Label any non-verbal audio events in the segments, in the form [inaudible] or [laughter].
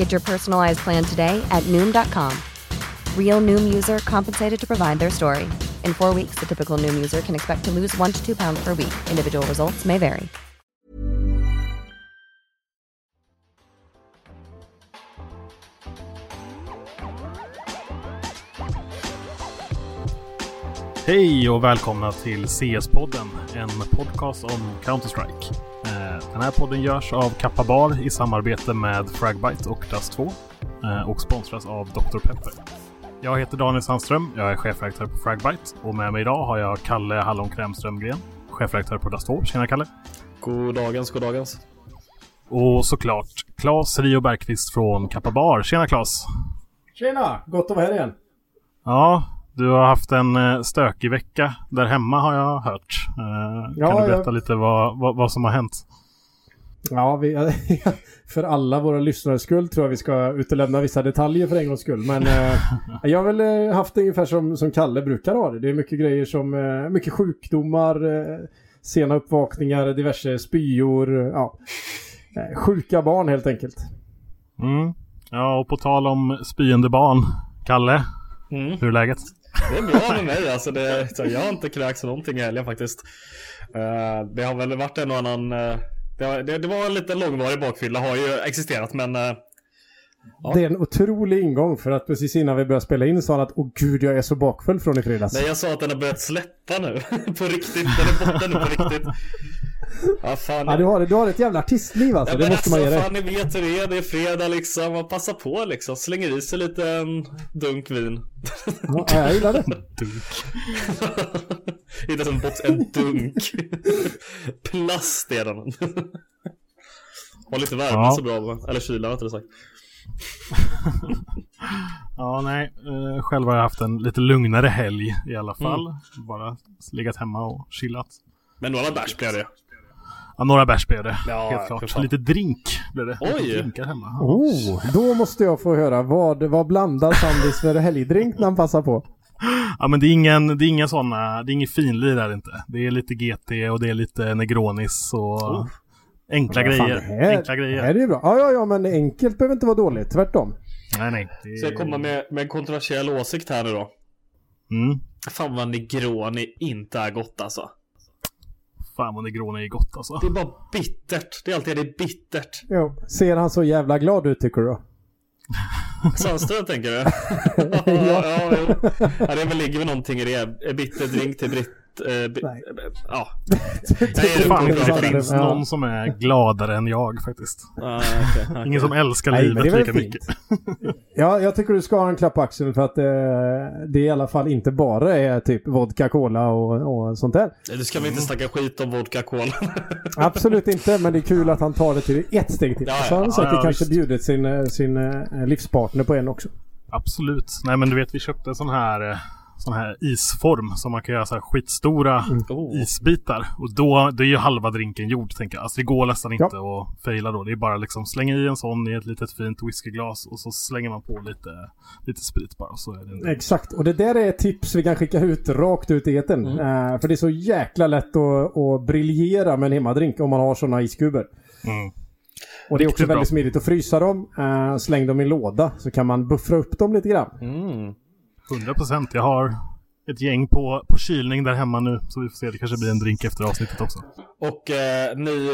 Get your personalized plan today at Noom.com. Real Noom user compensated to provide their story. In four weeks, the typical Noom user can expect to lose one to two pounds per week. Individual results may vary. Hej och välkomna till CS-podden, en podcast om Counter-Strike. Den här podden görs av Kappa Bar i samarbete med Fragbite och Dust 2 eh, och sponsras av Dr. Pepper. Jag heter Daniel Sandström, jag är chefredaktör på Fragbite och med mig idag har jag Kalle Hallonkräm Strömgren, chefredaktör på Dust 2. Tjena Kalle! God dagens, god dagens. Och såklart Claes Rio Bergqvist från Kappa Bar. Tjena Claes! Tjena! Gott att vara här igen. Ja, du har haft en eh, stökig vecka där hemma har jag hört. Eh, Ja, kan du berätta jag- lite vad, vad, vad som har hänt? Ja, vi, [laughs] för alla våra lyssnares skull tror jag vi ska utelämna vissa detaljer för en gångs skull. Men eh, jag har väl eh, haft det ungefär som, som Kalle brukar ha det. Det är mycket grejer som, eh, mycket sjukdomar, eh, sena uppvakningar, diverse spyor, ja. Eh, Sjuka barn helt enkelt. Mm. Ja, och på tal om spyende barn. Kalle, Mm. hur är läget? Det är bra med mig alltså. Det, jag har inte kräkts någonting i helgen faktiskt. Det har väl varit en och annan... det, var- det, det var en lite långvarig bakfylla har ju existerat men... eh, Ja. Det är en otrolig ingång för att precis innan vi började spela in sa han att åh gud jag är så bakfull från i fredags. nej jag sa att den har börjat släppa nu. [laughs] på riktigt. Den är borta nu på riktigt. Ja fan. Ja, du, har, du har ett jävla artistliv alltså, Ja, det måste man ge alltså, dig. fan ni vet hur det är, det är fredag liksom. Man passar på liksom. Slänger i sig lite en dunk vin. Ja, jag gillar det. [laughs] [laughs] Inte som bort en dunk. [laughs] Plast är den. Har lite värme Ja. så bra, va? eller kyla rättare sagt. [laughs] Ja, nej. Eh, själv har jag haft en lite lugnare helg i alla Mm. fall. Bara legat hemma och chillat. Men några bärs blev det. Ja, några bärs blev det. Ja, helt klart. Lite drink blev det. Oj. Lite drinkar hemma. Oh, då måste jag få höra. Vad, vad blandar Sandis för helgdrink när han passar på? Ja, men det är ingen, det är inga sådana, det är ingen finlir där inte. Det är lite GT och det är lite Negronis och enkla Vad fan, grejer. det här, enkla Det grejer. här är ju bra. Ja, ja, ja, men enkelt behöver inte vara dåligt. Tvärtom. Nej, nej. Det Så jag kommer med, med en kontroversiell åsikt här nu då. Mm. Fan vad Negroni inte är gott alltså. Fan vad Negroni är gott alltså. Det är bara bittert. Det är alltid det är bittert. Jo. Ser han så jävla glad ut tycker du? [laughs] Sandström tänker du? [laughs] ja, ja, ja, det är väl ligger väl någonting i det. Är Bitter drink till britt... Eh, Nej. Ja. [laughs] Jag tror fan inte det Ja. finns någon som är gladare än jag faktiskt. Ah, okej, okej. Ingen som älskar Nej, livet är lika fint. mycket. [laughs] Ja, jag tycker du ska ha en klapp på axeln för att eh, det i alla fall inte bara är typ vodka, cola och, och sånt där. Du ska väl inte snacka skit om vodka cola? Absolut inte, men det är kul att han tar det till ett steg till. Ja, ja. Så har han säkert Ja, ja, kanske visst. bjudit sin, eh, sin eh, livspartner på en också. Absolut. Nej men du vet vi köpte sån här eh, sån här isform som man kan göra så här skitstora Oh. isbitar. Och då, då är ju halva drinken gjord tänker jag. Alltså det går nästan Ja. inte att faila då. Det är bara liksom slänga i en sån i ett litet fint whiskyglas och så slänger man på lite, lite sprit bara. Så är det en. Exakt, och det där är ett tips vi kan skicka ut rakt ut i etern. Eh, för det är så jäkla lätt att, att briljera med en hemmadrink om man har sådana iskuber. Mm. Och det är också bra. väldigt smidigt att frysa dem. Eh, släng dem i låda så kan man buffra upp dem lite grann. Mm. 100 procent. Jag har ett gäng på, på kylning där hemma nu. Så vi får se, det kanske blir en drink efter avsnittet också. Och eh, ni,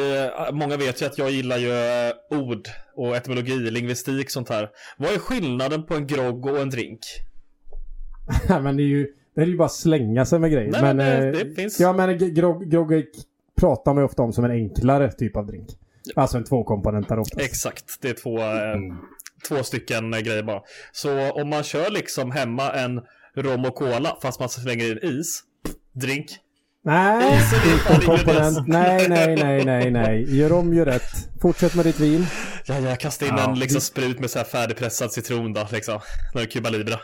eh, många vet ju att jag gillar ju eh, ord och etymologi, lingvistik sånt här. Vad är skillnaden på en grogg och en drink? [laughs] men det är ju det är ju bara slänga sig med grejer. Nej, men, men det- eh, det finns- Ja men grogg, grogg pratar man ju ofta om som en enklare typ av drink. Alltså en tvåkomponentare ofta. Exakt, det är två, eh, två stycken eh, grejer bara. Så om man kör liksom hemma en rom och cola fast man slänger in is, drink. Nej, komponent. Nej, nej, nej, nej, nej. Gör om, gör rätt. Fortsätt med ditt vin. Ja, jag kastar in Ja. en liksom sprut med så här färdigpressad citron då, liksom. Några Cuba Libre. [laughs]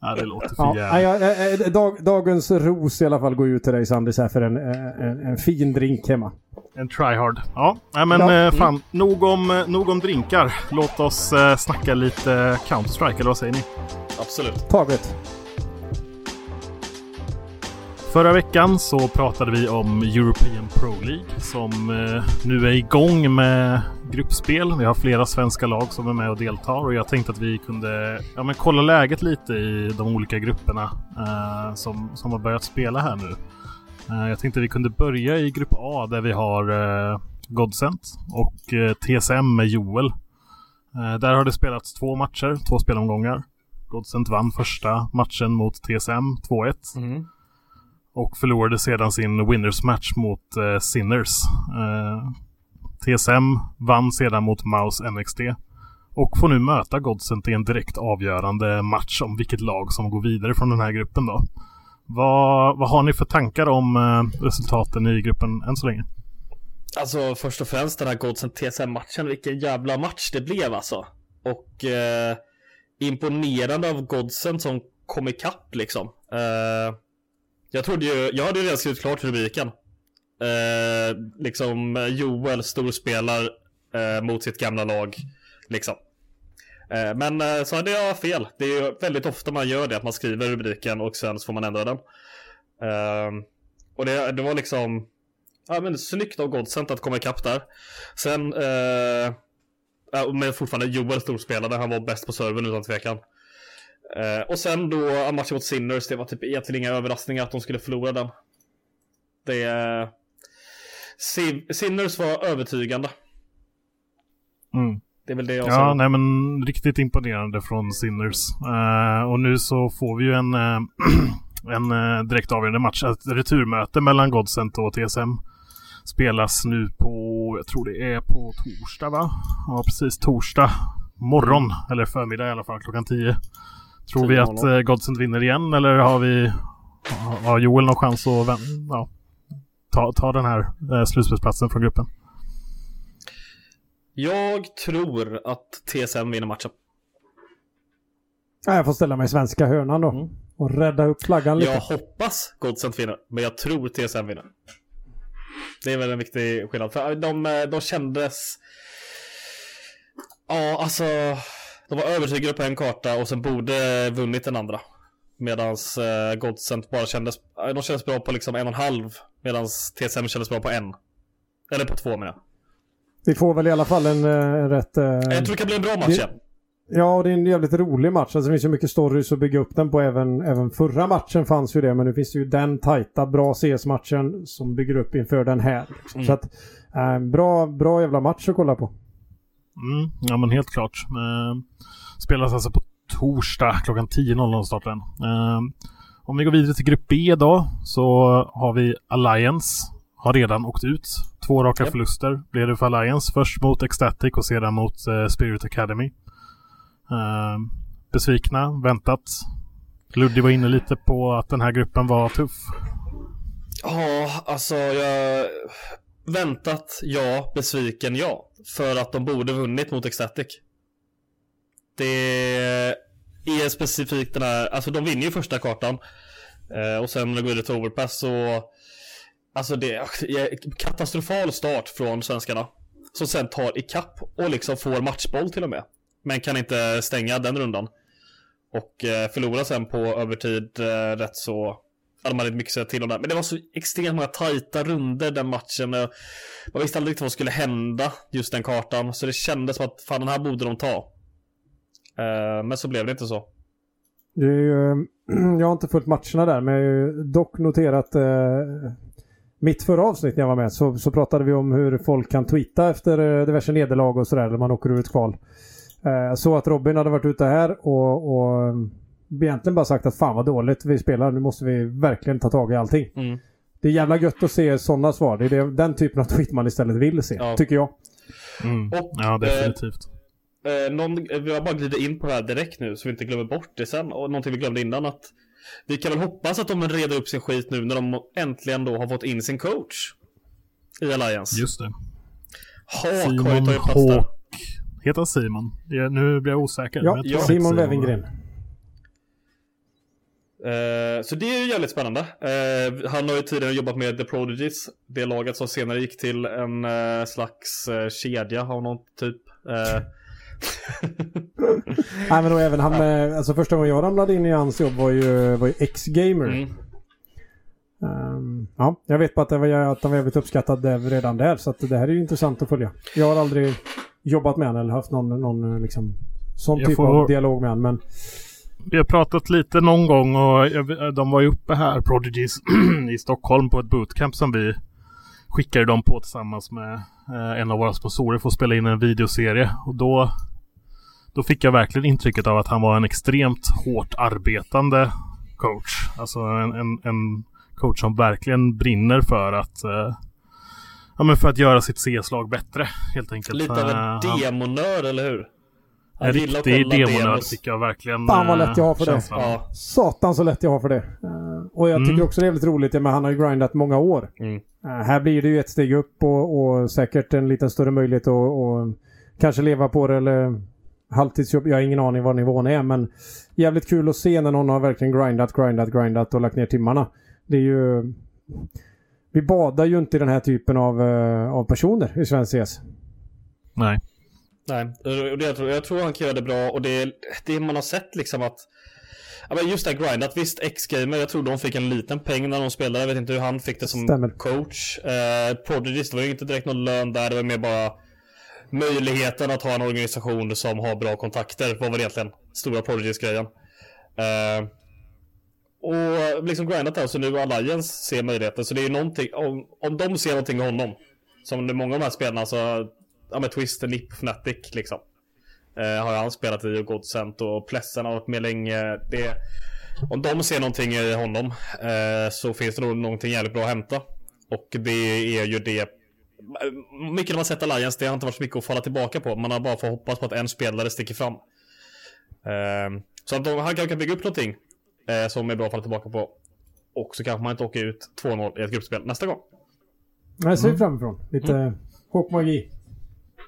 Ja, det låter för Ja, ja, eh, eh, dag, dagens ros i alla fall går ut till dig Sandis här för en, eh, en, en fin drink hemma. En tryhard. Ja, nej, men Ja. fan. Nog om, nog om drinkar. Låt oss eh, snacka lite Counter-Strike, eller vad säger ni? Absolut. Taget. Förra veckan så pratade vi om European Pro League som eh, nu är igång med gruppspel. Vi har flera svenska lag som är med och deltar och jag tänkte att vi kunde ja, men kolla läget lite i de olika grupperna eh, som, som har börjat spela här nu. Eh, jag tänkte att vi kunde börja i grupp A där vi har eh, Godsent och eh, TSM med Joel. Eh, där har det spelats två matcher, två spelomgångar. Godsent vann första matchen mot TSM 2-1 Mm och förlorade sedan sin winners match mot eh, Sinners. Eh, TSM vann sedan mot Mouse NXT och får nu möta Godsent i en direkt avgörande match om vilket lag som går vidare från den här gruppen då. Vad, vad har ni för tankar om eh, resultaten i gruppen än så länge? Alltså först och främst den här Godsent-TSM-matchen, vilken jävla match det blev alltså. Och eh, imponerande av Godsent som kom ikapp liksom. Eh, jag trodde ju, jag hade ju redan skrivit klart rubriken. Eh, liksom Joel storspelar eh, mot sitt gamla lag. Liksom. Eh, men eh, så hade jag fel. Det är ju väldigt ofta man gör det, att man skriver rubriken och sen så får man ändra den. Eh, och det, det var liksom Ja men snyggt av Godsent att komma ikapp där. Sen, eh, men fortfarande Joel storspelade, han var bäst på servern utan tvekan. Eh, och sen då ja, matchen mot Sinners, det var typ egentligen inga överraskningar att de skulle förlora den. Det... Eh, Sin- Sinners var övertygande. Mm. Det är väl det jag Ja, säger. nej men riktigt imponerande från Sinners. Eh, och nu så får vi ju en, eh, [clears throat] en direkt avgörande match. Ett returmöte mellan Godsent och TSM spelas nu på, jag tror det är på torsdag va? Ja, precis. Torsdag morgon, eller förmiddag i alla fall, klockan 10. Tror vi 10.00. att eh, Godsent vinner igen eller har vi har Joel någon chans att vän- ja, ta, ta den här eh, slutspelsplatsen från gruppen? Jag tror att TSM vinner matchen. Ja, jag får ställa mig i svenska hörnan då. Mm. Och rädda upp flaggan lite. Jag hoppas Godsent vinner, men jag tror TSM vinner. Det är väl en viktig skillnad. För de, de kändes... Ja, alltså... De var övertygade på en karta och sen borde vunnit den andra. Medans eh, Godsent bara kändes... De kändes bra på liksom en och en halv. Medans TSM kändes bra på en. Eller på två menar jag. Vi får väl i alla fall en, eh, en rätt... eh, Jag tror det kan bli en bra match det- igen. Ja, och det är en jävligt rolig match. Alltså, det finns ju mycket stories att bygga upp den på. Även, även förra matchen fanns ju det. Men nu finns det ju den tajta, bra CS-matchen som bygger upp inför den här. Liksom. Mm. Så att, eh, bra, bra jävla match att kolla på. Mm, ja men helt klart. Eh, spelas alltså på torsdag klockan 10.00 startar den. Eh, om vi går vidare till grupp B då så har vi Alliance. Har redan åkt ut. Två raka Japp. förluster blev det för Alliance. Först mot Ecstatic och sedan mot eh, Spirit Academy. Eh, besvikna, väntat. Luddig var inne lite på att den här gruppen var tuff. Ja, alltså jag... Väntat, ja. Besviken, ja. För att de borde vunnit mot Ecstatic. det är specifikt den här, alltså de vinner ju första kartan. Eh, och sen går det till overpass så Alltså det är katastrofal start från svenskarna. Som sen tar ikapp och liksom får matchboll till och med. Men kan inte stänga den rundan. Och eh, förlorar sen på övertid eh, rätt så hade man inte mycket att säga till om där. Men det var så extremt många tajta runder den matchen. Man visste aldrig riktigt vad som skulle hända just den kartan. Så det kändes som att fan den här borde de ta. Uh, men så blev det inte så. Det är ju, [clears throat] jag har inte följt matcherna där men jag har ju dock noterat eh, mitt förra avsnitt när jag var med så, så pratade vi om hur folk kan tweeta efter eh, diverse nederlag och sådär när man åker ur ett kval. Eh, så att Robin hade varit ute här och, och egentligen bara sagt att fan vad dåligt vi spelar. Nu måste vi verkligen ta tag i allting. Mm. Det är jävla gött att se sådana svar. Det är den typen av tweet man istället vill se, ja. tycker jag. Mm. Och, ja, definitivt. Eh, eh, någon, vi har bara glider in på det här direkt nu så vi inte glömmer bort det sen. Och någonting vi glömde innan att vi kan väl hoppas att de reder upp sin skit nu när de äntligen då har fått in sin coach i Alliance. Just det. Hak Simon har ju tagit där. Heter Simon? nu blir jag osäker. Ja, jag Simon, Simon Wevengren. Uh, så det är ju jävligt spännande. Uh, han har ju tidigare jobbat med The Prodigies, det laget som senare gick till en uh, slags kedja av någon typ. [laughs] Nej men då även han, alltså första gången jag ramlade in i hans jobb var ju, var ju X-Gamer. Mm. Um, ja, jag vet bara att, det var, att han var jävligt uppskattad redan där så att det här är ju intressant att följa. Jag har aldrig jobbat med honom eller haft någon, någon liksom, sån jag typ får... av dialog med honom men vi har pratat lite någon gång och de var ju uppe här, Prodigies, [clears throat] i Stockholm på ett bootcamp som vi skickade dem på tillsammans med eh, en av våra sponsorer för att spela in en videoserie. Och då, då fick jag verkligen intrycket av att han var en extremt hårt arbetande coach. Alltså en, en, en coach som verkligen brinner för att uh, Ja men för att göra sitt CS-lag bättre helt enkelt. Lite av en demonör eller hur? En riktig demonörd fick jag verkligen Fan vad lätt jag har för det. Ja. Satan så lätt jag har för det. Uh, och jag tycker mm. också det är väldigt roligt. Men han har ju grindat många år. Mm. Uh, här blir det ju ett steg upp och, och säkert en lite större möjlighet att och kanske leva på det eller halvtidsjobb. Jag har ingen aning vad nivån är men jävligt kul att se när någon har verkligen grindat, grindat, grindat och lagt ner timmarna. Det är ju... Vi badar ju inte i den här typen av, uh, av personer i svensk CS. Nej. Nej, jag tror, jag tror han kan göra det bra och det, det man har sett liksom att Ja, just det grindat, visst X-Gamer, jag tror de fick en liten peng när de spelade. Jag vet inte hur han fick det som Stämmer. coach. Eh, Prodigies, det var ju inte direkt någon lön där, det var mer bara möjligheten att ha en organisation som har bra kontakter var väl egentligen stora Prodigies-grejen. Eh, och liksom grindat där, så nu Alliance ser möjligheten. Så det är ju någonting, om, om de ser någonting i honom, som många av de här spelarna, så ja men Twister, Nip, Fnatic liksom. Eh, har han spelat i och Godsent och Plessen har varit med länge. Det, om de ser någonting i honom eh, så finns det nog någonting jävligt bra att hämta. Och det är ju det. Mycket när man sett Alliance, det har inte varit så mycket att falla tillbaka på. Man har bara fått hoppas på att en spelare sticker fram. Eh, så att de, han kan bygga upp någonting eh, som är bra att falla tillbaka på. Och så kanske man inte åker ut 2-0 i ett gruppspel nästa gång. Jag ser fram emot lite mm. hoppmagi.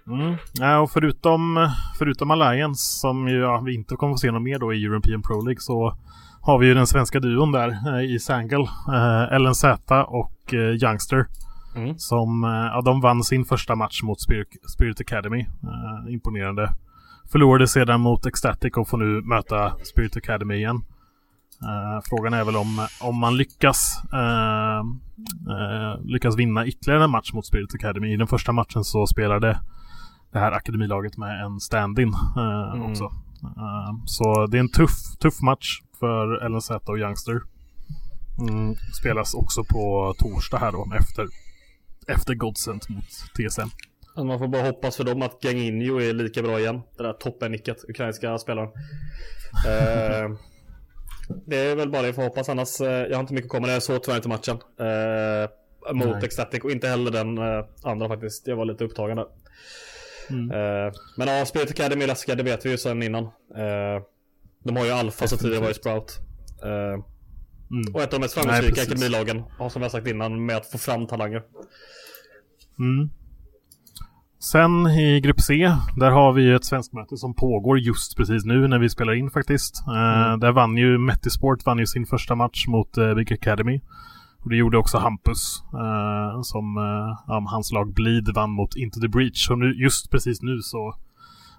Mm. Ja, och förutom, förutom Alliance som ju, ja, vi inte kommer få se något mer då i European Pro League så har vi ju den svenska duon där eh, i Sangle. Eh, LNZ och eh, Youngster. Mm. Som, eh, ja, de vann sin första match mot Spirit, Spirit Academy. Eh, imponerande. Förlorade sedan mot Ecstatic och får nu möta Spirit Academy igen. Uh, frågan är väl om, om man lyckas, uh, uh, lyckas vinna ytterligare en match mot Spirit Academy. I den första matchen så spelade det här akademilaget med en stand-in eh, mm. också. Eh, så det är en tuff, tuff match för LNZ och Youngster. Mm, spelas också på torsdag här då efter, efter Godsent mot TSM. man får bara hoppas för dem att Ganginho är lika bra igen. Det där toppen-nicket, ukrainska spelaren. eh, [laughs] det är väl bara det vi får hoppas annars. Eh, jag har inte mycket att komma. Jag såg tyvärr inte matchen. Eh, mot Nej. Ecstatic och inte heller den eh, andra faktiskt. Jag var lite upptagen där. Mm. Uh, men ja, Spirit Academy läskiga, det vet vi ju sedan innan. Uh, de har ju Alfa så tidigare var ju Sprout. Uh, mm. Och ett av de mest framgångsrika akademilagen, som jag sagt innan, med att få fram talanger. Mm. Sen i grupp C, där har vi ett svenskmöte som pågår just precis nu när vi spelar in faktiskt. Eh, mm. där vann ju Metisport vann ju sin första match mot uh, Big Academy. Och det gjorde också Hampus, uh, som uh, hans lag Bleed vann mot Into the Breach. Så nu, just precis nu så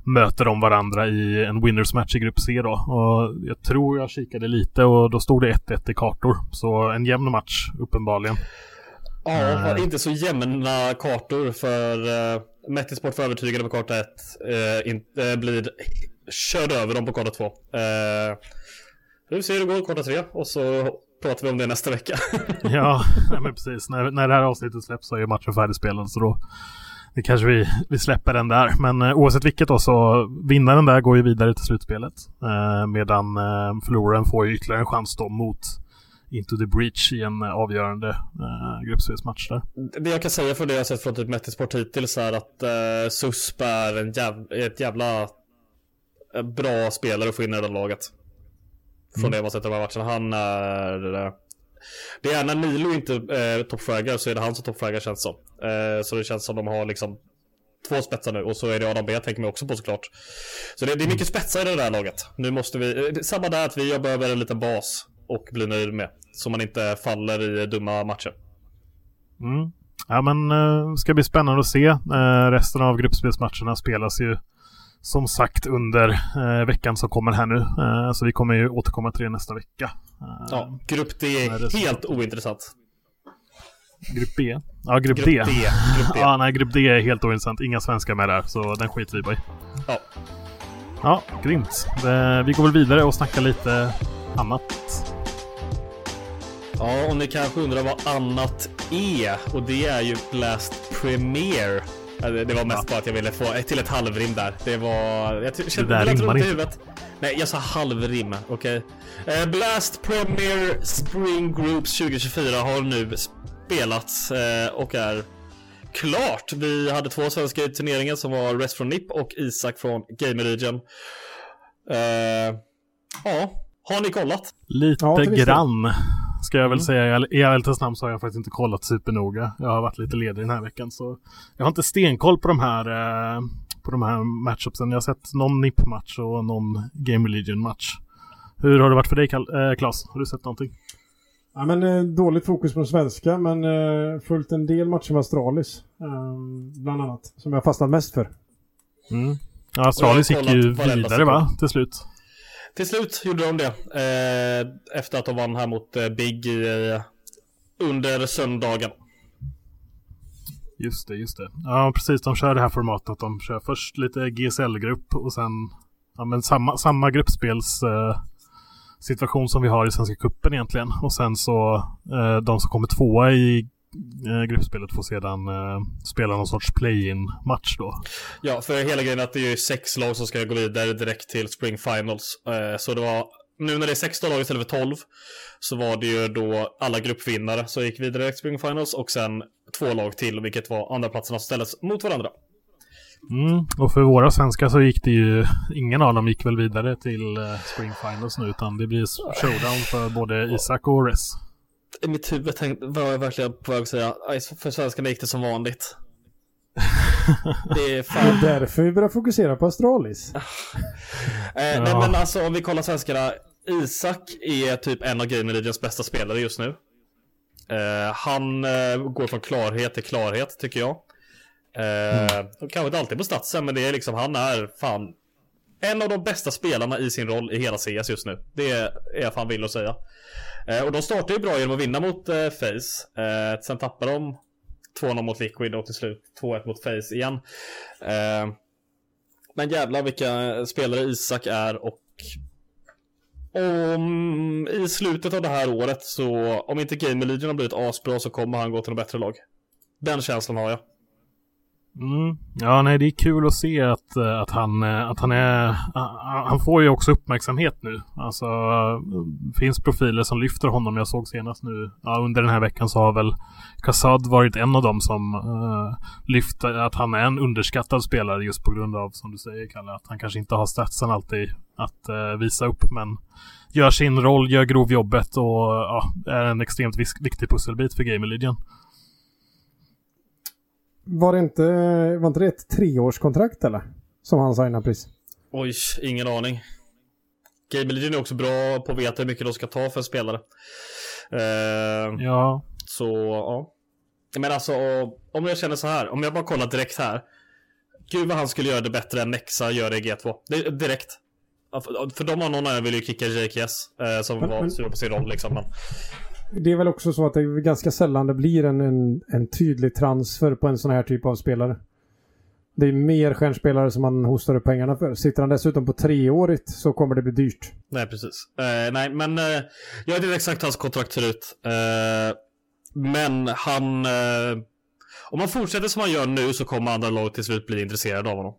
möter de varandra i en winners match i grupp C då. Och jag tror jag kikade lite och då stod det 1-1 i kartor. Så en jämn match uppenbarligen. Ja, uh, inte så jämna kartor för uh, Metisport var övertygade på karta 1. Uh, uh, blir körd över dem på karta 2. Uh, vi ser hur det går karta 3 och så pratar vi om det nästa vecka. [laughs] ja, men precis. När, när det här avsnittet släpps så är matchen färdigspelad så då det kanske vi, vi släpper den där. Men eh, oavsett vilket då så vinnaren där går ju vidare till slutspelet. Eh, medan eh, förloraren får ju ytterligare en chans då mot Into the Breach i en avgörande eh, gruppspelsmatch där. Det jag kan säga för det jag sett från typ Metisport hittills är att eh, SUSP är en jäv, ett jävla eh, bra spelare att få in i det laget. Från mm. det man sett här matcherna. Han är... Eh, det är när Nilo inte eh, toppfraggar så är det han som toppfraggar känns som. Eh, så det känns som de har liksom två spetsar nu och så är det Adam B tänker mig också på såklart. Så det, det är mycket spetsar i det där laget. Nu måste vi, eh, samma där att vi behöver en liten bas och bli nöjd med. Så man inte faller i dumma matcher. Mm. Ja men ska bli spännande att se. Resten av gruppspelsmatcherna spelas ju som sagt under uh, veckan som kommer här nu. Uh, så vi kommer ju återkomma till det nästa vecka. ja, grupp D är helt ointressant. Grupp B? Ja, grupp, grupp D. D. Grupp D. [laughs] ja, nej, grupp D är helt ointressant. Inga svenskar med där, så den skiter vi på. Ja. Ja, grymt. Vi går väl vidare och snackar lite annat. Ja, och ni kanske undrar vad annat är. Och det är ju Blast Premiere. Det var mest ja. bara att jag ville få till ett halvrim där. Det var... Jag kände det där rimmar inte. Huvudet. Nej, jag sa halvrim. Okej. Okay. Eh, Blast Premiere Spring Groups 2024 har nu spelats eh, och är klart. Vi hade två svenska i turneringen som var Rest från NIP och Isak från Gamer Region. Uh, ja, har ni kollat? Lite ja, grann. Ska jag väl mm. säga. I ärlighetens namn så har jag faktiskt inte kollat supernoga. Jag har varit lite ledig den här veckan så jag har inte stenkoll på de här eh, på de här matchupsen. Jag har sett någon NIP-match och någon Game Legion-match. Hur har det varit för dig eh, Klas? Har du sett någonting? Ja, men, eh, dåligt fokus på de svenska men eh, följt en del matcher med Astralis. Eh, bland annat. Som jag fastnat mest för. Mm. Ja, Astralis gick ju vidare va? Till slut. Till slut gjorde de det. Eh, efter att de vann här mot eh, Big eh, under söndagen. Just det, just det. Ja, precis. De kör det här formatet de kör först lite GSL-grupp och sen ja, men samma, samma gruppspels eh, situation som vi har i Svenska Kuppen egentligen. Och sen så eh, de som kommer tvåa i eh, gruppspelet får sedan eh, spela någon sorts play-in match då. Ja, för hela grejen är att det är ju sex lag som ska gå vidare direkt till Spring Finals. Eh, så det var, nu när det är 16 lag istället för 12, så var det ju då alla gruppvinnare som gick vidare till Spring Finals och sen två lag till, vilket var andra platserna som ställdes mot varandra. Mm, och för våra svenskar så gick det ju, ingen av dem gick väl vidare till uh, Spring Finals nu utan det blir showdown för både Isak och Res. I mitt huvud tänkte, var jag verkligen på väg att säga, för svenskarna gick det som vanligt. det är fan... [laughs] Det är därför vi börjar fokusera på Astralis. [laughs] eh, ja. Nej men alltså om vi kollar svenskarna, Isak är typ en av Game Legions bästa spelare just nu. Eh, han eh, går från klarhet till klarhet tycker jag. Eh, mm. Kanske inte alltid på statsen, men det är liksom, han är fan en av de bästa spelarna i sin roll i hela CS just nu. Det är jag fan vill att säga. Eh, och de startar ju bra genom att vinna mot eh, Face. Eh, sen tappar de 2-0 mot Liquid och till slut 2-1 mot Face igen. Eh, men jävlar vilka spelare Isak är och om i slutet av det här året så om inte Gamer Legion har blivit asbra så kommer han gå till en bättre lag. Den känslan har jag. Mm. Ja, nej, det är kul att se att, eh, att, han, eh, att han är... Han får ju också uppmärksamhet nu. Alltså, det finns profiler som lyfter honom. Jag såg senast nu, ja, under den här veckan så har väl Kassad varit en av dem som uh, lyfter att han är en underskattad spelare just på grund av, som du säger Kalle, att han kanske inte har statsen alltid att uh, visa upp, men gör sin roll, gör grovjobbet och uh, är en extremt viktig pusselbit för Gamer Legion. Var det inte, var inte det ett treårskontrakt eller? Som han signade precis. Oj, ingen aning. Legion är också bra på att veta hur mycket de ska ta för en spelare. Uh, ja. Så, ja. Men alltså, om jag känner så här, om jag bara kollar direkt här. Gud vad han skulle göra det bättre än Nexa gör det i G2. Det, direkt. För de har någon vill ju kicka JKS eh, som men, var sur på sin roll liksom. Men... Det är väl också så att det är ganska sällan det blir en, en, en tydlig transfer på en sån här typ av spelare. Det är mer stjärnspelare som man hostar upp pengarna för. Sitter han dessutom på treårigt så kommer det bli dyrt. Nej, precis. Uh, nej, men uh, jag vet inte exakt hans kontrakt ser ut. Uh, men han... om han fortsätter som han gör nu så kommer andra lag till slut bli intresserade av honom.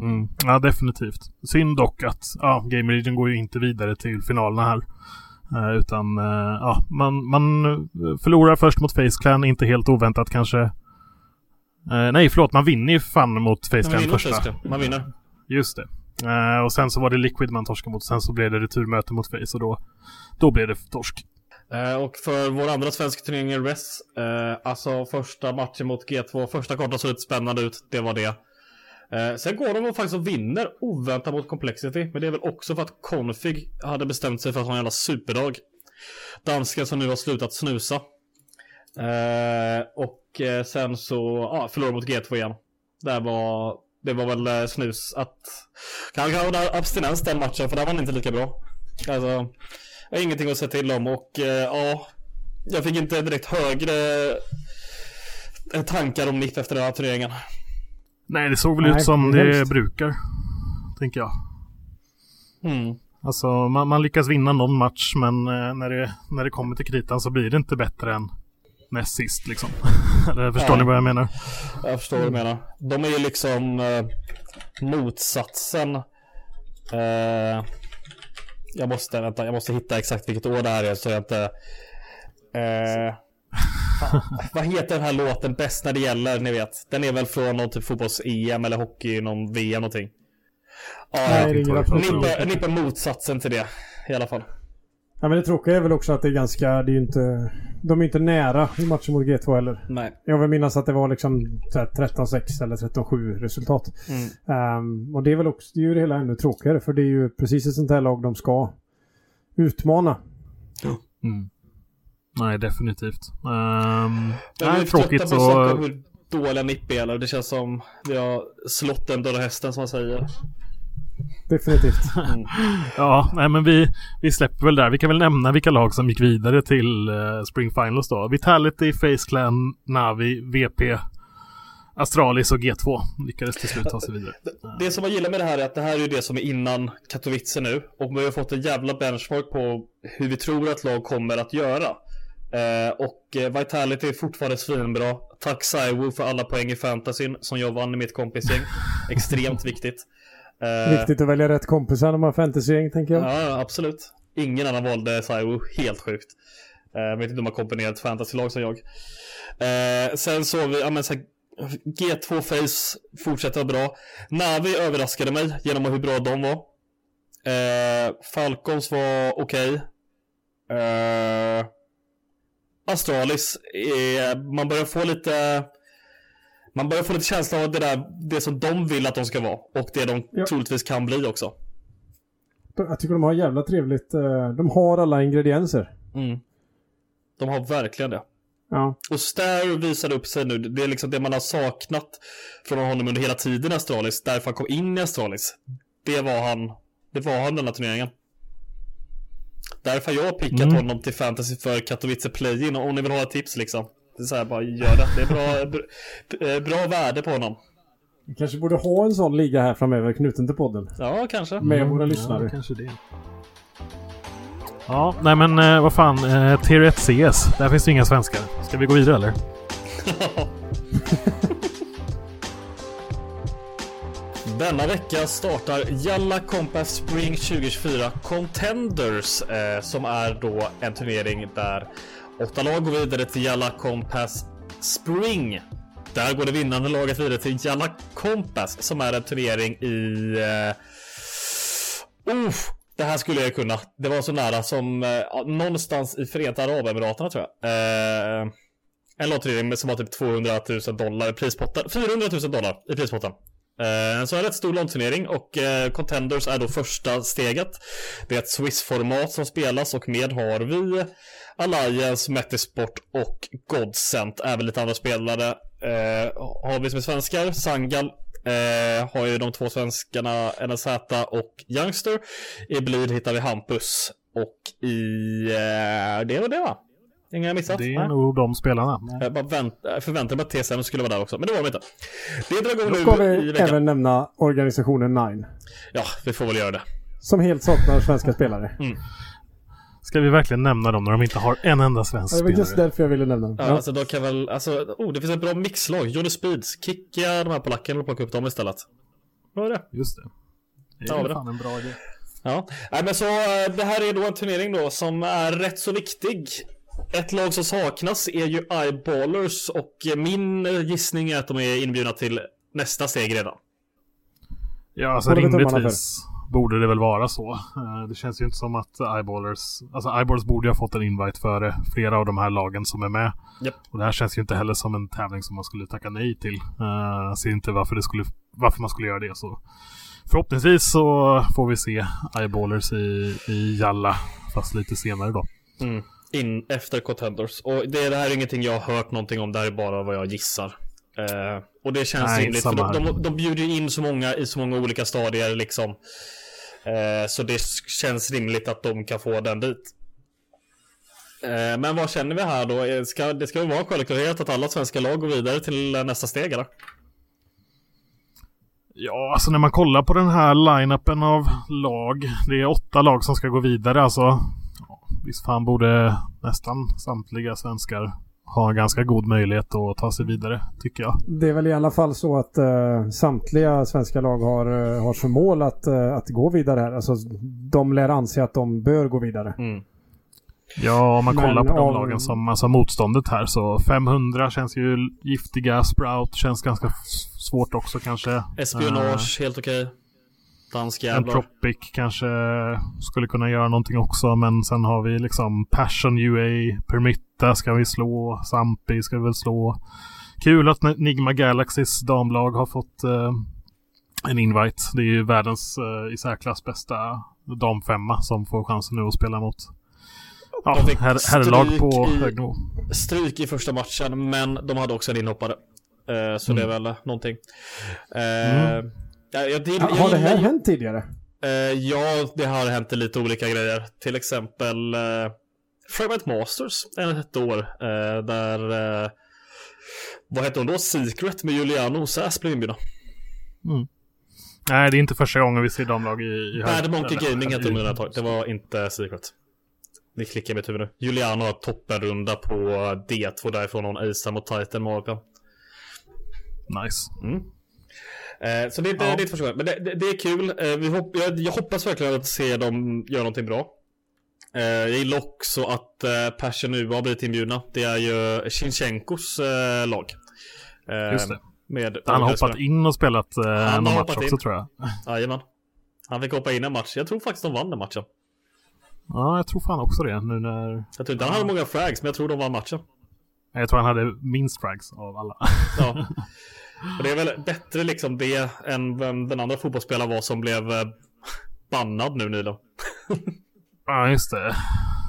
Mm. Ja, definitivt. Synd dock att ja, Game Region går ju inte vidare till finalerna här. Uh, utan uh, ja, man, man förlorar först mot Face Clan, inte helt oväntat kanske. Uh, nej, förlåt, man vinner ju fan mot Face Clan första. Man vinner. Just det. och sen så var det Liquid man torskade mot, sen så blev det returmöte mot Face och då, då blev det torsk. och för vår andra svenska turnering, RES, alltså första matchen mot G2, första kartan såg lite spännande ut, det var det. Eh, sen går de och faktiskt och vinner oväntat mot Complexity. Men det är väl också för att Config hade bestämt sig för att ha en jävla superdag. Dansken som nu har slutat snusa. Eh, och eh, sen så ja, förlorade mot G2 igen. Där var, det var väl eh, snus att... Kanske hade abstinens den matchen för där var han inte lika bra. Alltså, jag har ingenting att säga till om och eh, ja, jag fick inte direkt högre eh, tankar om NIF efter den här turneringen. Nej, det såg väl Nej, ut som det, det brukar. Tänker jag. Mm. Alltså, man, man, lyckas vinna någon match, men eh, när, det, när det kommer till kritan så blir det inte bättre än näst sist liksom. [laughs] Eller förstår Nej. ni vad jag menar? Jag förstår vad du menar. De är ju liksom eh, motsatsen. Eh, jag måste, vänta, jag måste hitta exakt vilket år det här är så jag inte... Eh, vad heter den här låten bäst när det gäller, ni vet? Den är väl från någon typ fotbolls-EM eller hockey, någon VM någonting. Ja, Nippa, motsatsen till det i alla fall. Ja men det tråkiga är väl också att det är ganska, det är ju inte... De är inte nära i matchen mot G2 heller. Nej. Jag vill minnas att det var liksom 13-6 eller 13-7 resultat. Mm. Um, och det är väl också, det är ju det hela ännu tråkigare för det är ju precis ett sånt här lag de ska utmana. Mm. Nej, definitivt. Um, nej, tråkigt så... På hur dåliga Nipp är. Det känns som vi har slått den döda hästen som man säger. Definitivt. [laughs] Mm. ja, nej men vi, vi släpper väl där. Vi kan väl nämna vilka lag som gick vidare till uh, Spring Finals då. Vitality, Face Clan, Navi, VP, Astralis och G2 lyckades till slut ta sig vidare. Det, det som jag gillar med det här är att det här är ju det som är innan Katowice nu. Och vi har fått en jävla benchmark på hur vi tror att lag kommer att göra. Eh, och eh, Vitality är fortfarande svinbra. Tack Saiwu för alla poäng i fantasyn som jag vann i mitt kompisgäng. [laughs] Extremt viktigt. Eh, Viktigt att välja rätt kompisar när man har fantasygäng tänker jag. Ja, absolut. Ingen annan valde Saiwu. Helt sjukt. Jag vet inte om man kombinerat fantasylag som jag. sen så vi, ja men så här, G2 Face fortsätter vara bra. Navi överraskade mig genom hur bra de var. Falcons var okej. Okay. Astralis, är, man börjar få lite man börjar få lite känsla av det där, det som de vill att de ska vara och det de ja. troligtvis kan bli också. Jag tycker de har jävla trevligt. Eh, de har alla ingredienser. Mm. De har verkligen det. Ja. Och Stair visade upp sig nu. Det är liksom det man har saknat från honom under hela tiden i Astralis. Därför han kom in i Astralis. Det var han. Det var han den här turneringen. Därför har jag pickat mm. honom till fantasy för Katowice Play-in om ni vill ha tips liksom. Det är så här, bara gör det. Det är bra, [laughs] bra, bra värde på honom. Vi kanske borde ha en sån liga här framöver knuten till podden. Ja, kanske. Med mm, våra lyssnare. Ja, kanske det. Ja, nej men eh, vad fan. Eh, Tier 1 CS. Där finns det inga svenskar. Ska vi gå vidare eller? [laughs] [laughs] Denna vecka startar Jalla Compass Spring 2024 Contenders eh, som är då en turnering där åtta lag går vidare till Jalla Compass Spring. Där går det vinnande laget vidare till Jalla Compass som är en turnering i... Eh, uh, det här skulle jag kunna. Det var så nära som eh, någonstans i Förenta Arabemiraten tror jag. Eh, En lottning som var typ 200 000 dollar i prispotten. 400 000 dollar i prispotten. Eh, så en rätt stor långturnering och eh, Contenders är då första steget. Det är ett Swiss-format som spelas och med har vi Alliance, Metisport och Godsent. Även lite andra spelare. Eh, har vi som är svenskar, Sangal eh, har ju de två svenskarna NSZ och Youngster. I blid hittar vi Hampus. Och i... Eh, det var det va? Inga jag missat? Det är Nej. nog de spelarna. Jag bara vänt, jag förväntade mig att TSM skulle vara där också, men det var de inte. Det drar igång ska nu i vi även nämna organisationen Nine. Ja, vi får väl göra det. Som helt saknar svenska spelare. Ska vi verkligen nämna dem när de inte har en enda svensk Ja, det var just spelare? därför jag ville nämna dem. Ja, Ja. Alltså då kan väl, alltså, oh, det finns ett bra mixlag. Johnny Speeds, kicka de här polackerna och plocka upp dem istället. Vad är det? Just det. Det Ja, är det. fan en bra idé. Ja, Nej, men så eh, det här är då en turnering då som är rätt så viktig. Ett lag som saknas är ju Eyeballers och min eh, gissning är att de är inbjudna till nästa steg redan. Ja, alltså tummarna rimligtvis borde det väl vara så. Eh, Det känns ju inte som att Eyeballers... Alltså Eyeballers borde ju ha fått en invite före flera av de här lagen som är med. Japp. Och det här känns ju inte heller som en tävling som man skulle tacka nej till. Uh, jag ser inte varför, det skulle, varför man skulle göra det. Så förhoppningsvis så får vi se Eyeballers i, i Jalla. Fast lite senare då. Mm. In efter Contenders. Och det, det här är ingenting jag har hört någonting om, det här är bara vad jag gissar. Eh, och det känns Nej, rimligt, för de, de, de bjuder ju in så många i så många olika stadier liksom. Eh, så det känns rimligt att de kan få den dit. Eh, men vad känner vi här då? Eh, Ska, det ska väl vara självklarhet att alla svenska lag går vidare till eh, nästa steg eller? Ja, alltså när man kollar på den här line-upen av lag. Det är åtta lag som ska gå vidare alltså. Visst fan borde nästan samtliga svenskar ha en ganska god möjlighet att ta sig vidare, tycker jag. Det är väl i alla fall så att eh, samtliga svenska lag har, eh, har som mål att, eh, att gå vidare här. Alltså, de lär anse att de bör gå vidare. Mm. Ja, om man Men kollar på de av- lagen som alltså motståndet här så 500 känns ju giftiga. Sprout känns ganska svårt också kanske. Espionage, helt okej. Dansk jävlar. Entropic kanske skulle kunna göra någonting också. Men sen har vi liksom Passion UA, Permitta ska vi slå, Sampi ska vi väl slå. Kul att Nigma Galaxys damlag har fått eh, en invite. Det är ju världens eh, i särklass bästa damfemma som får chansen nu att spela mot ja, herr, herrlag på i- hög nivå. stryk i första matchen, men de hade också en inhoppare. Eh, så det är väl någonting. Eh, ja, jag, jag, jag, Har det här hänt tidigare? Eh, ja, det har hänt lite olika grejer. Till exempel eh, Fragment Masters, en ett år. Eh, där, eh, vad hette hon då? Secret med Juliano och Sass blev inbjudna. Nej, det är inte första gången vi ser damlag i, i Bad Monkey eller- Gaming hette i- de under ett tag. Det var inte Secret. Ni klickar i mitt huvud nu. Juliano har toppenrunda på D2 därifrån hon acear mot Titan AWP. Nice. Eh, så det, är inte- är inte första gången. Men det, det, det är kul. Eh, vi hopp, jag, jag hoppas verkligen att se dem göra någonting bra. Eh, jag gillar också att eh, Passion nu har blivit inbjudna. Det är ju Shinchenkos eh, lag. Just det. Med Han har hoppat in och spelat eh, någon match också in. tror jag. [laughs] Jajamän. Han fick hoppa in en match. Jag tror faktiskt de vann den matchen. Ja, jag tror fan också det nu när... Jag tror inte han hade många frags, men jag tror de vann matchen. Jag tror han hade minst frags av alla. Ja. [laughs] Och det är väl bättre liksom det än vem den andra fotbollsspelaren var som blev eh, bannad nu nyligen. Ja, just det.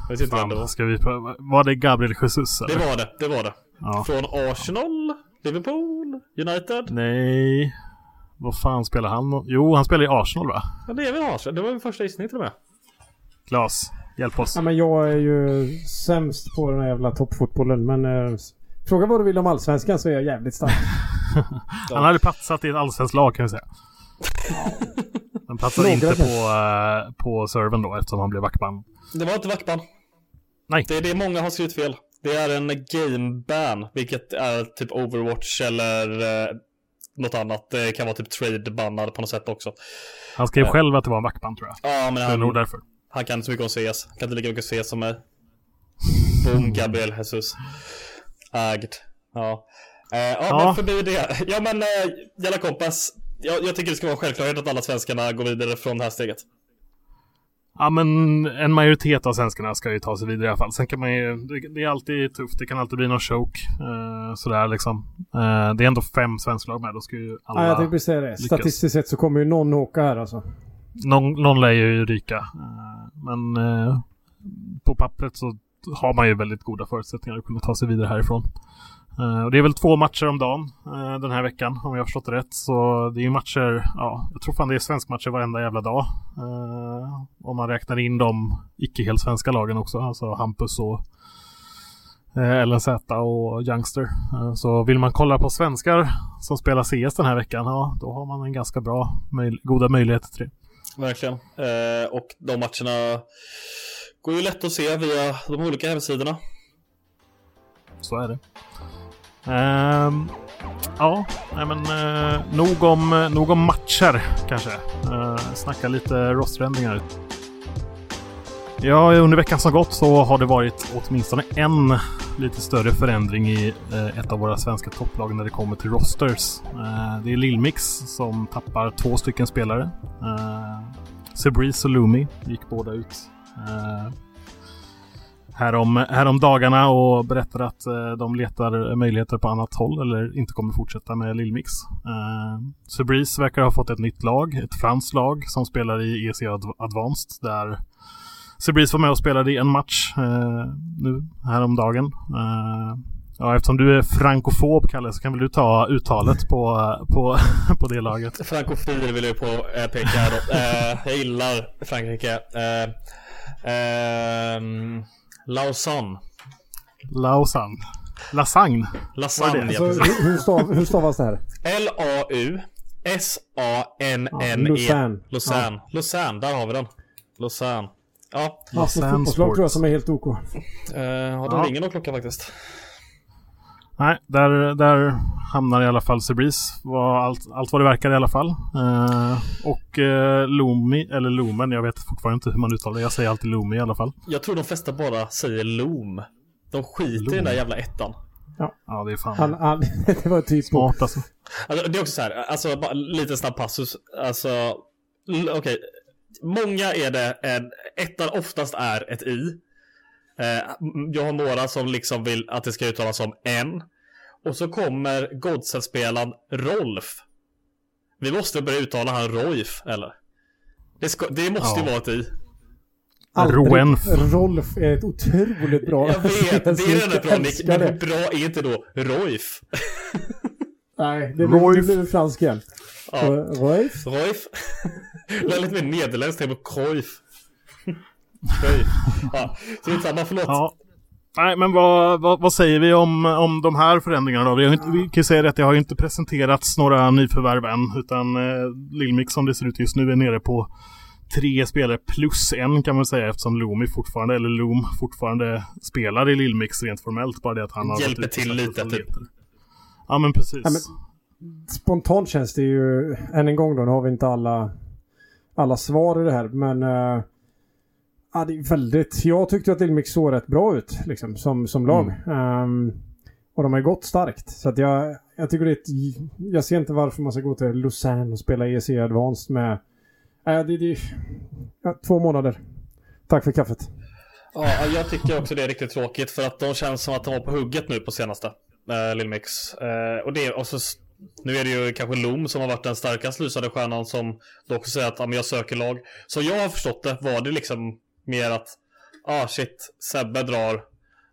Jag vet inte vem det var. Fan, ska vi pröva? Var det Gabriel Jesus? Det Eller? var det, det var det. Ja. Från Arsenal, Liverpool, United. Nej. Vad fan spelar han? Jo, han spelar i Arsenal va? Ja, det är väl Arsenal. Det var min första gissning till och med. Klas, hjälp oss. Ja, men jag är ju sämst på den här jävla toppfotbollen. Men eh, fråga vad du vill om allsvenskan så är jag jävligt stark. [laughs] [laughs] Han hade platsat i ett allsvenskt lag kan vi säga. Han platsade inte på, uh, på servern då eftersom han blev backband. Det var inte Wackban. Nej. Det är det många har skrivit fel. Det är en game ban, vilket är typ Overwatch eller eh, något annat. Det kan vara typ trade bannad på något sätt också. Han skrev själv att det var en backband tror jag. Ja, men Det är nog han, därför. han kan inte så mycket om CS. Han kan inte lika mycket CS som mig. Boom, [laughs] Gabriel Jesus. Ägd. Ja. Eh, ja, Ja. men förbi det. [laughs] Ja, men eh, Jalla Kompass. Jag, jag tycker det ska vara en självklarhet att alla svenskarna går vidare från det här steget. Ja men en majoritet av svenskarna ska ju ta sig vidare i alla fall. Sen kan man ju, det, det är alltid tufft, det kan alltid bli någon choke. Eh, sådär liksom. Eh, det är ändå fem svensklag med, då ska ju alla Ja, jag tänkte säga det. lyckas. Statistiskt sett så kommer ju någon åka här alltså. Någon, någon lär ju ryka. Eh, men eh, på pappret så har man ju väldigt goda förutsättningar att kunna ta sig vidare härifrån. Eh, och det är väl två matcher om dagen eh, den här veckan om jag har förstått det rätt. Så det är ju matcher, ja, jag tror fan det är svenskmatcher varenda jävla dag. Eh, om man räknar in de icke helt svenska lagen också, alltså Hampus och LNZ och Youngster. Så vill man kolla på svenskar som spelar CS den här veckan, ja då har man en ganska bra, möj- goda möjligheter till det. Verkligen. Och de matcherna går ju lätt att se via de olika hemsidorna. Så är det. Um, ja, nej men uh, nog, om, nog om matcher kanske. Uh, snacka lite rostförändringar. Ja, under veckan som gått så har det varit åtminstone en lite större förändring i eh, ett av våra svenska topplag när det kommer till rosters. Eh, det är Lillmix som tappar två stycken spelare. Eh, uh, Sebreeze och Lumi gick båda ut. Eh, härom, härom dagarna och berättar att eh, de letar möjligheter på annat håll eller inte kommer fortsätta med Lillmix. Eh, Subreeze verkar ha fått ett nytt lag, ett franskt lag som spelar i EC Ad- Advanced där Subreeze var med och spelade i en match eh, nu häromdagen. Eh, ja, eftersom du är frankofob Kalle så kan väl du ta uttalet på, på, [laughs] på det laget. Frankofil vill jag på eh, peka här då. Eh, jag gillar Frankrike. Eh, eh, Lausanne. Lausanne. Lasagne. Lasagne. Det? ja, Alltså, precis. hur, stav, hur stavas det här? L-A-U S-A-N-N-E. Ja, Lausanne. Lausanne. Lausanne, där har vi den. Lausanne. Ja, Ja, Lausanne fotbollslag tror jag som är helt OK. eh, ja den Ja. ringer nog klockan faktiskt. Nej, där, där hamnar i alla fall Sebris. Var allt, allt vad det verkar i alla fall. Eh, och eh, Lumi, eller Lumen, jag vet fortfarande inte hur man uttalar det. Jag säger alltid Lumi i alla fall. Jag tror de flesta bara säger Loom. De skiter i den där jävla ettan. Ja, det är fan Han, han, [laughs] det var typ... smart alltså. Alltså, det är också så här, alltså bara lite snabb passus. Alltså, okej. Många är det, en, ettan oftast är ett i. Eh, jag har några som liksom vill att det ska uttalas som en. Och så kommer Godset-spelaren Rolf. Vi måste börja uttala han Roif, eller? Det, ska, det måste ju Ja. vara ett i. Roenf. Rolf är ett otroligt bra... Jag vet, det är den där bra Nick, men hur det. bra är inte då Roif? Nej, det blir, fransk hjälp. Ja. Rolf? Roif. [laughs] Det är lite mer nederländskt, tänk på Cruyff. Ja, samma, förlåt. Ja. Nej, men vad, vad, vad säger vi om, om de här förändringarna då? Vi, har inte, vi kan ju säga att det har ju inte presenterats några nyförvärv än. Utan eh, Lillmix som det ser ut just nu är nere på tre spelare plus en kan man säga eftersom Loomi fortfarande, eller Loom fortfarande spelar i Lillmix rent formellt. Bara det att han har Hjälper till lite, typ. Ja men precis. Ja, Spontant känns det ju... Än en gång då, nu har vi inte alla, alla svar i det här, men... Uh, ja, det är väldigt... Jag tyckte att Ilmix såg rätt bra ut, liksom, som, som lag. Ehm, och de har gått starkt. Så att jag, jag tycker det ett, Jag ser inte varför man ska gå till Lausanne och spela EC Advanced med... Äh, det, det, ja, två månader. Tack för kaffet. Ja, jag tycker också det är riktigt tråkigt för att de känns som att de var på hugget nu på senaste. Uh, Lil Mix. Eh, och det, och så, nu är det ju kanske Loom som har varit den starkast lysande stjärnan som då också säger att ja, men jag söker lag. Så jag har förstått det var det liksom mer att ah shit, Sebbe drar.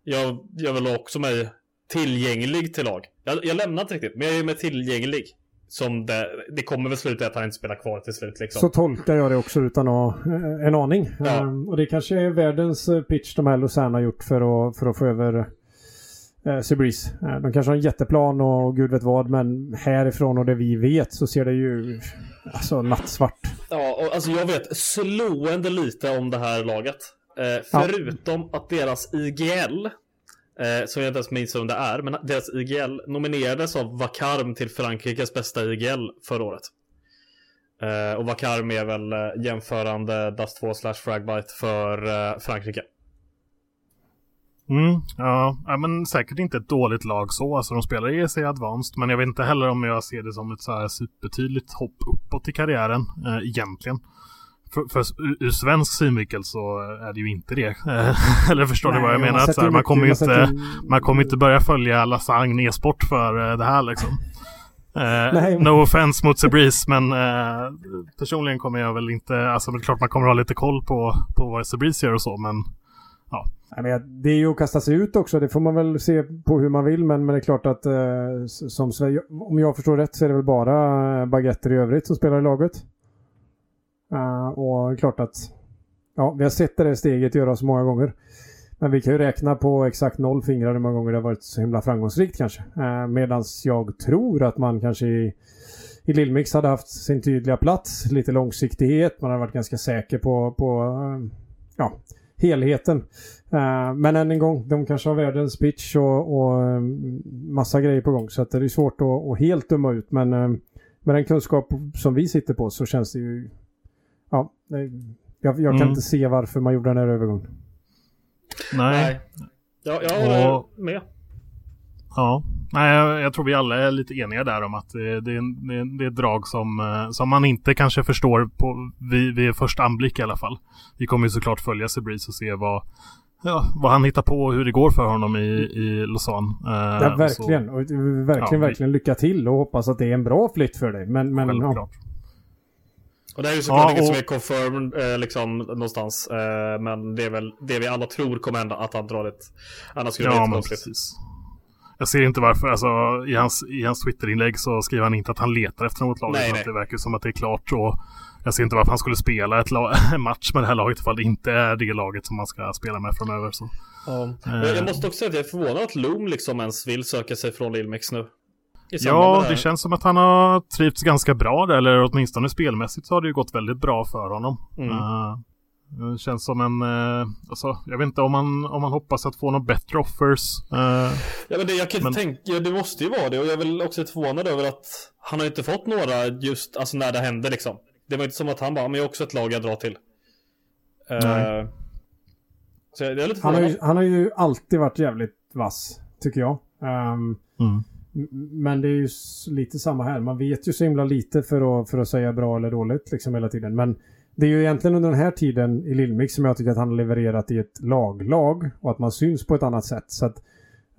Jag, jag vill också mig tillgänglig till lag. Jag, jag lämnar inte riktigt, men jag är med tillgänglig. Som det, det kommer väl sluta att han inte spelar kvar till slut liksom. Så tolkar jag det också utan att eh, en aning. Ja. Ehm, och det kanske är världens eh, pitch de här Lausanne har gjort för att, för att få över eh, Sebreeze. Eh, de kanske har en jätteplan och gud vet vad men härifrån och det vi vet så ser det ju alltså nattsvart. Ja, och alltså jag vet slående lite om det här laget. Eh, Ja. förutom att deras IGL, eh, som jag inte ens minns vem det är, men deras IGL nominerades av Vakarm till Frankrikes bästa IGL förra året. Eh, och Vakarm är väl eh, jämförande Dust 2 slash Fragbite för eh, Frankrike. Mm, ja, ja, men säkert inte ett dåligt lag så. Alltså de spelar i EC Advanced. Men jag vet inte heller om jag ser det som ett så här supertydligt hopp uppåt i karriären. Eh, egentligen. för, för ur svensk synvinkel så är det ju inte det. [laughs] Eller förstår Nej, du vad jag menar? Att, så här, man kommer ju inte, man kommer inte börja följa Lasagne e-sport för eh, det här liksom. [laughs] Eh, Nej. no offense mot Sebreeze men eh, personligen kommer jag väl inte, alltså det är klart man kommer ha lite koll på, på vad Sebreeze gör och så men jag- det är ju att kasta sig ut också. Det får man väl se på hur man vill. Men, men det är klart att eh, som Sverige, om jag förstår rätt så är det väl bara eh, baguetter i övrigt som spelar i laget. Eh, och det är klart att ja, vi har sett det där steget göras många gånger. Men vi kan ju räkna på exakt noll fingrar hur många gånger det har varit så himla framgångsrikt kanske. Eh, medans jag tror att man kanske i, i Lillmix hade haft sin tydliga plats, lite långsiktighet, man hade varit ganska säker på, på eh, ja, helheten. Eh, men än en gång, de kanske har världens pitch och, och eh, massa grejer på gång. Så att det är svårt att, att helt döma ut. Men eh, med den kunskap som vi sitter på så känns det ju... Ja, jag, jag kan Mm. inte se varför man gjorde den här övergången. nej. Nej. Ja, jag håller Och- med. Ja, nej, jag, jag tror vi alla är lite eniga där om att det, det, det, är- det är ett drag som, eh, som man inte kanske förstår på, vid, vid första anblick i alla fall. Vi kommer ju såklart följa Sebreeze och se vad, ja, vad han hittar på och hur det går för honom i, i Lausanne. Eh, Ja, så- verkligen. Och, eh, verkligen, Ja, verkligen lycka till och hoppas att det är en bra flytt för dig. Men, men ja. Och det här är ju såklart Ja, inget som och- är confirmed eh, liksom någonstans. Eh, men det är väl det vi alla tror kommer hända att han drar ett. Annars skulle det Ja, bli men konstigt. precis. Jag ser inte varför, alltså i hans, i hans Twitterinlägg så skriver han inte att han letar efter något lag. Nej, nej. det verkar som att det är klart och jag ser inte varför han skulle spela ett lag, en [laughs] match med det här laget ifall det inte är det laget som man ska spela med framöver. Så. Ja. Eh. Jag måste också säga att jag är förvånad att Loom liksom ens vill söka sig från Lilmex nu. Ja, här. det känns som att han har trivts ganska bra där, eller åtminstone spelmässigt så har det ju gått väldigt bra för honom. Mm. Eh, det känns som en, uh, alltså, jag vet inte om man, om man hoppas att få några bättre offers. Eh, Ja men det, jag kan Men- inte tänka, det måste ju vara det och jag är väl också lite förvånad över att han har inte fått några just, alltså när det hände liksom. Det var inte som att han bara, men jag har också ett lag jag drar till. Eh, Nej. så jag är lite han, har ju, han har ju alltid varit jävligt vass, tycker jag. Ehm, mm. Men det är ju lite samma här. Man vet ju så himla lite för att, för att säga bra eller dåligt liksom hela tiden. Men det är ju egentligen under den här tiden i Lillmix som jag tycker att han har levererat i ett lag-lag och att man syns på ett annat sätt. Så att,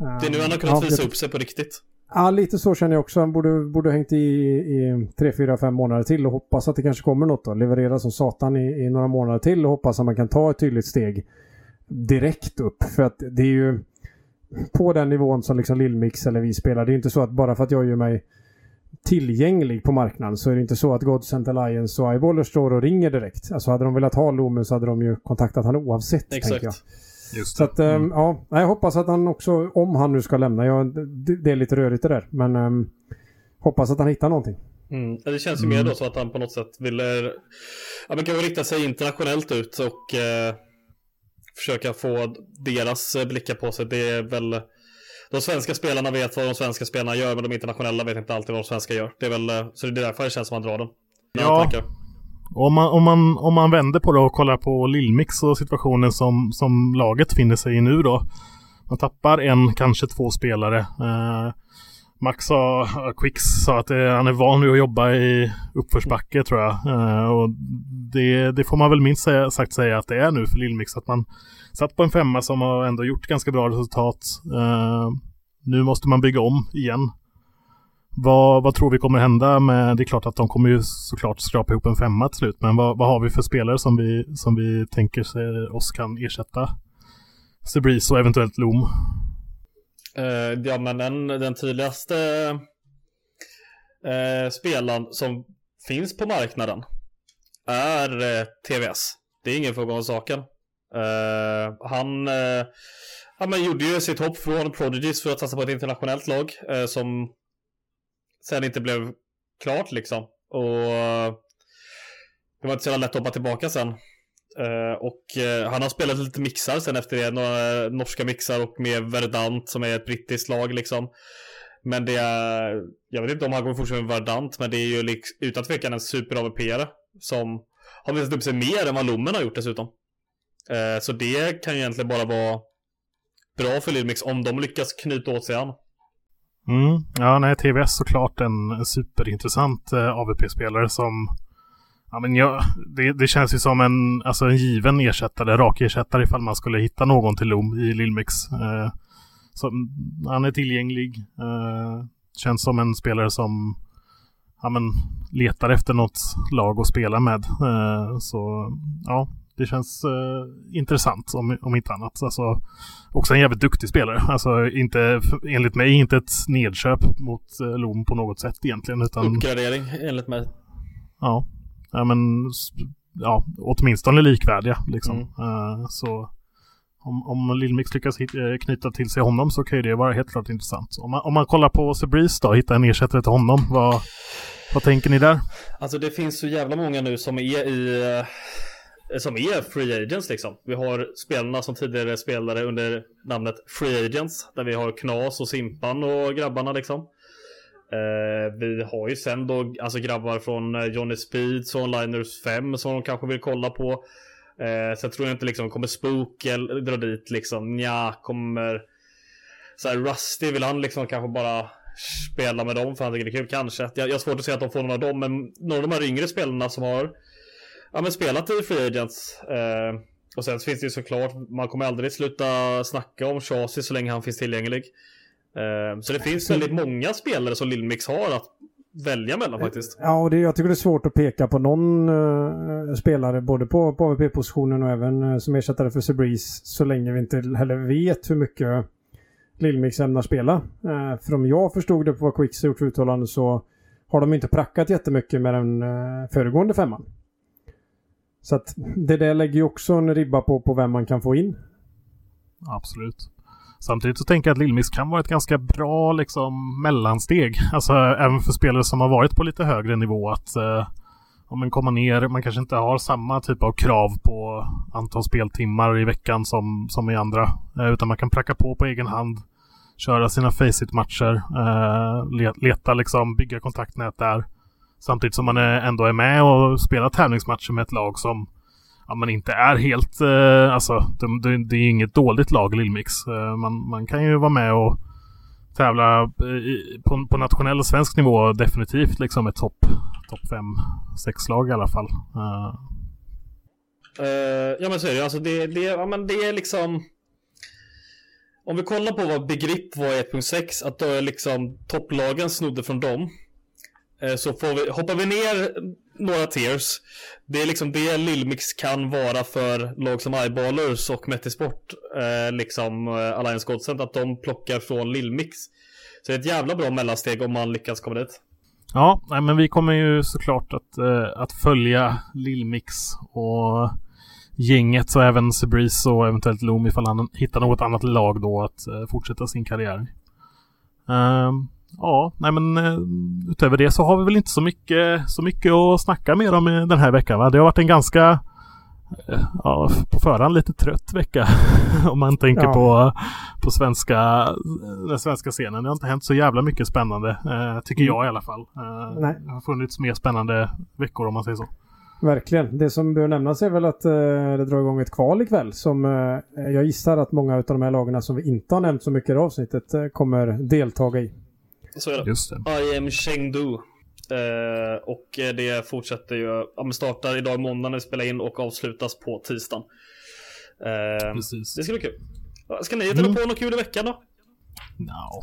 ehm, Det är nu han har kunnat visa upp sig på riktigt. Ja, lite så känner jag också. Han borde, borde hängt i, i tre, fyra, fem månader till och hoppas att det kanske kommer något då. Leverera som satan i, i några månader till och hoppas att man kan ta ett tydligt steg direkt upp. För att det är ju på den nivån som liksom Lillmix eller vi spelar. Det är inte så att bara för att jag gör mig tillgänglig på marknaden så är det inte så att Godsent Alliance och Eyeballer står och ringer direkt. Alltså hade de velat ha Lomen så hade de ju kontaktat han oavsett. tänker jag. Exakt. Just Så att, ehm, Mm. ja, jag hoppas att han också, om han nu ska lämna, jag, det, det är lite rörigt det där, men ehm, hoppas att han hittar någonting. Mm. ja, Det känns ju Mm. mer då så att han på något sätt ville, ja men kanske rikta sig internationellt ut och eh, försöka få deras eh, blickar på sig. Det är väl, de svenska spelarna vet vad de svenska spelarna gör, men de internationella vet inte alltid vad de svenska gör. Det är väl, eh, så det är därför det känns som att han drar dem. Ja. Om man, om, man, om man vänder på det och kollar på Lillmix och situationen som, som laget finner sig i nu då. Man tappar en, kanske två spelare. Eh, Max sa, eh, Quicks sa att det, han är van vid att jobba i uppförsbacke tror jag. Eh, och det, det får man väl minst säga, sagt säga att det är nu för Lillmix. Att man satt på en femma som har ändå gjort ganska bra resultat. Eh, nu måste man bygga om igen. Vad, vad tror vi kommer hända med, det är klart att de kommer ju såklart skrapa ihop en femma till slut, men vad, vad har vi för spelare som vi, som vi tänker sig oss kan ersätta Sebris och eventuellt Loom? Uh, ja, men den, den tydligaste uh, spelaren som finns på marknaden är eh, uh, TVS. Det är ingen fråga om saken. Eh, han eh, uh, ja, men gjorde ju sitt hopp från Prodigies för att satsa på ett internationellt lag uh, som sen inte blev klart liksom. Och det var inte så jävla lätt att hoppa tillbaka sen. Och han har spelat lite mixar sen efter det. Några norska mixar och med Verdant som är ett brittiskt lag liksom. Men det är, jag vet inte om han kommer fortsätta med Verdant, men det är ju liksom, utan tvekan en super AVP-are som har visat upp sig mer än vad Lommen har gjort dessutom. Eh, så det kan ju egentligen bara vara bra för Lilmix om de lyckas knyta åt sig han. Mm. Ja, nej, TVS såklart en, en superintressant eh, AVP-spelare som Ja, men jag, det, det känns ju som en, alltså en given ersättare, rak ersättare ifall man skulle hitta någon till Lom i Lilmix. Eh, så, han är tillgänglig. Eh, känns som en spelare som ja, men, letar efter något lag att spela med. Eh, så ja, det känns eh, intressant om, om inte annat. Alltså, också en jävligt duktig spelare. Alltså inte, enligt mig inte ett nedköp mot eh, Lom på något sätt egentligen. Utan, Uppgradering enligt mig. Ja, ja men ja, åtminstone likvärdiga liksom. Mm. Eh, så om, om Lillmix lyckas hit, eh, knyta till sig honom så kan ju det vara helt klart intressant. Om man, om man kollar på Sebreeze då, hitta en ersättare till honom, vad, vad tänker ni där? Alltså det finns så jävla många nu som är i eh, Eh, som är free agents liksom. Vi har spelarna som tidigare spelare under namnet free agents där vi har Knas och Simpan och grabbarna liksom. Eh, vi har ju sen då alltså grabbar från eh, Johnny Speeds och Liners 5 som de kanske vill kolla på. Eh, sen tror jag inte liksom kommer Spook dra dit liksom. Nja, kommer så här Rusty vill han liksom kanske bara spela med dem för han tycker det är kul kanske. Jag, jag har svårt att se att de får någon av dem, men några av de här yngre spelarna som har ja, men spelat i Free Agents. Eh, och sen finns det ju såklart, man kommer aldrig sluta snacka om Chassi så länge han finns tillgänglig. Eh, så det finns väldigt många spelare som Lillmix har att välja mellan faktiskt. Ja, och det, jag tycker det är svårt att peka på någon uh, spelare både på, på AVP-positionen och även uh, som ersättare för Sebreeze så länge vi inte heller vet hur mycket Lillmix ämnar spela. Uh, för om jag förstod det på vad Quicks har gjort för uttalande så har de inte prackat jättemycket med den uh, föregående femman. Så att det där lägger ju också en ribba på, på vem man kan få in. Absolut. Samtidigt så tänker jag att Lillmix kan vara ett ganska bra liksom, mellansteg. Alltså även för spelare som har varit på lite högre nivå. att eh, om man kommer ner, man kanske inte har samma typ av krav på antal speltimmar i veckan som, som i andra. Eh, utan man kan pracka på på egen hand. Köra sina Faceit-matcher. Eh, leta liksom, bygga kontaktnät där. Samtidigt som man är, ändå är med och spelar tävlingsmatcher med ett lag som ja, man inte är helt... Eh, alltså, det, det, det är inget dåligt lag, Lillmix. Eh, man, man kan ju vara med och tävla eh, i, på, på nationell och svensk nivå definitivt liksom ett topp top 5-6 lag i alla fall. Uh. Uh, ja men så är det alltså det, det, ja, men det är liksom Om vi kollar på vad begrepp var i 1.6 att då är liksom topplagen snodde från dem Eh, så får vi, hoppar vi ner några tiers. Det är liksom det Lillmix kan vara för lag som Eyeballers och Metisport Eh, Liksom eh, Alliance Godsend att de plockar från Lillmix. Så det är ett jävla bra mellansteg om man lyckas komma dit. Ja, nej, men vi kommer ju såklart att, eh, att följa Lillmix och gänget och även Sebreeze och eventuellt Loom ifall han hittar något annat lag då att eh, fortsätta sin karriär. Uh, ja, nej men uh, utöver det så har vi väl inte så mycket, så mycket att snacka mer om den här veckan. Va? Det har varit en ganska ja, på förhand lite trött vecka. [laughs] om man tänker ja. på, på svenska, den svenska scenen. Det har inte hänt så jävla mycket spännande. Eh, tycker jag i alla fall. Eh, Nej. Det har funnits mer spännande veckor om man säger så. Verkligen. Det som bör nämnas är väl att eh, det drar igång ett kval ikväll som eh, jag gissar att många av de här lagarna som vi inte har nämnt så mycket i avsnittet eh, kommer deltaga i. Så är det. Just det. I am Chengdu. Uh, och det fortsätter ju, ja, startar idag måndag när vi spelar in och avslutas på tisdagen. Uh, Precis. Det ska bli kul. Ska ni hitta mm. på något kul i veckan då? No.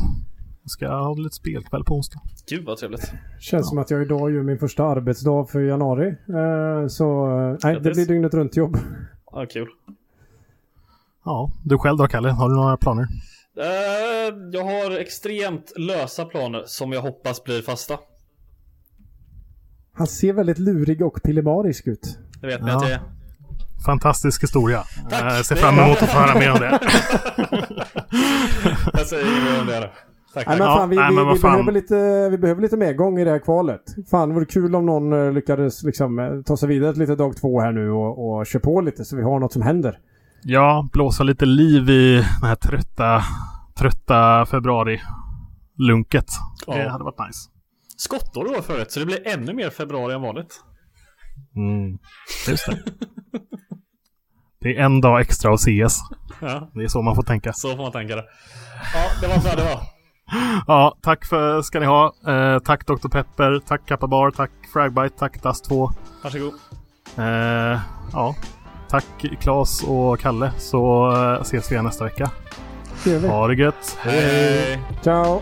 Jag ska ha lite spelkväll på onsdag. Gud vad trevligt. Känns ja. som att jag idag gör min första arbetsdag för januari. Uh, så nej, det blir dygnet runt jobb. Ja, kul. Ja, du själv då Kalle? Har du några planer? Jag har extremt lösa planer som jag hoppas blir fasta. Han ser väldigt lurig och pillemarisk ut. Det vet ni ja. att jag är. Fantastisk historia. Tack. Jag ser fram emot att få höra mer om det. [laughs] [laughs] jag säger mer om det då. Tack, Nej, men fan, vi, ja, vi, vi, vi behöver lite, vi behöver lite medgång i det här kvalet. Fan, det vore kul om någon eh, lyckades liksom, eh, ta sig vidare till lite dag två här nu och, och kör på lite så vi har något som händer. Ja, blåsa lite liv i den här trötta, trötta februari-lunket. Ja. Det hade varit nice. Skottår var förut, så det blir ännu mer februari än vanligt. Mm, just det. det är en dag extra att ses. Ja. Det är så man får tänka. Så får man tänka det. Ja, det var så det var. Ja, tack för ska ni ha. Eh, tack Dr. Pepper, tack Kappabar, tack Fragbite, tack Das2. Varsågod. Eh, ja, tack Claes och Kalle så eh, ses vi igen nästa vecka. Trevligt. Ha det gött. Hej! Ciao!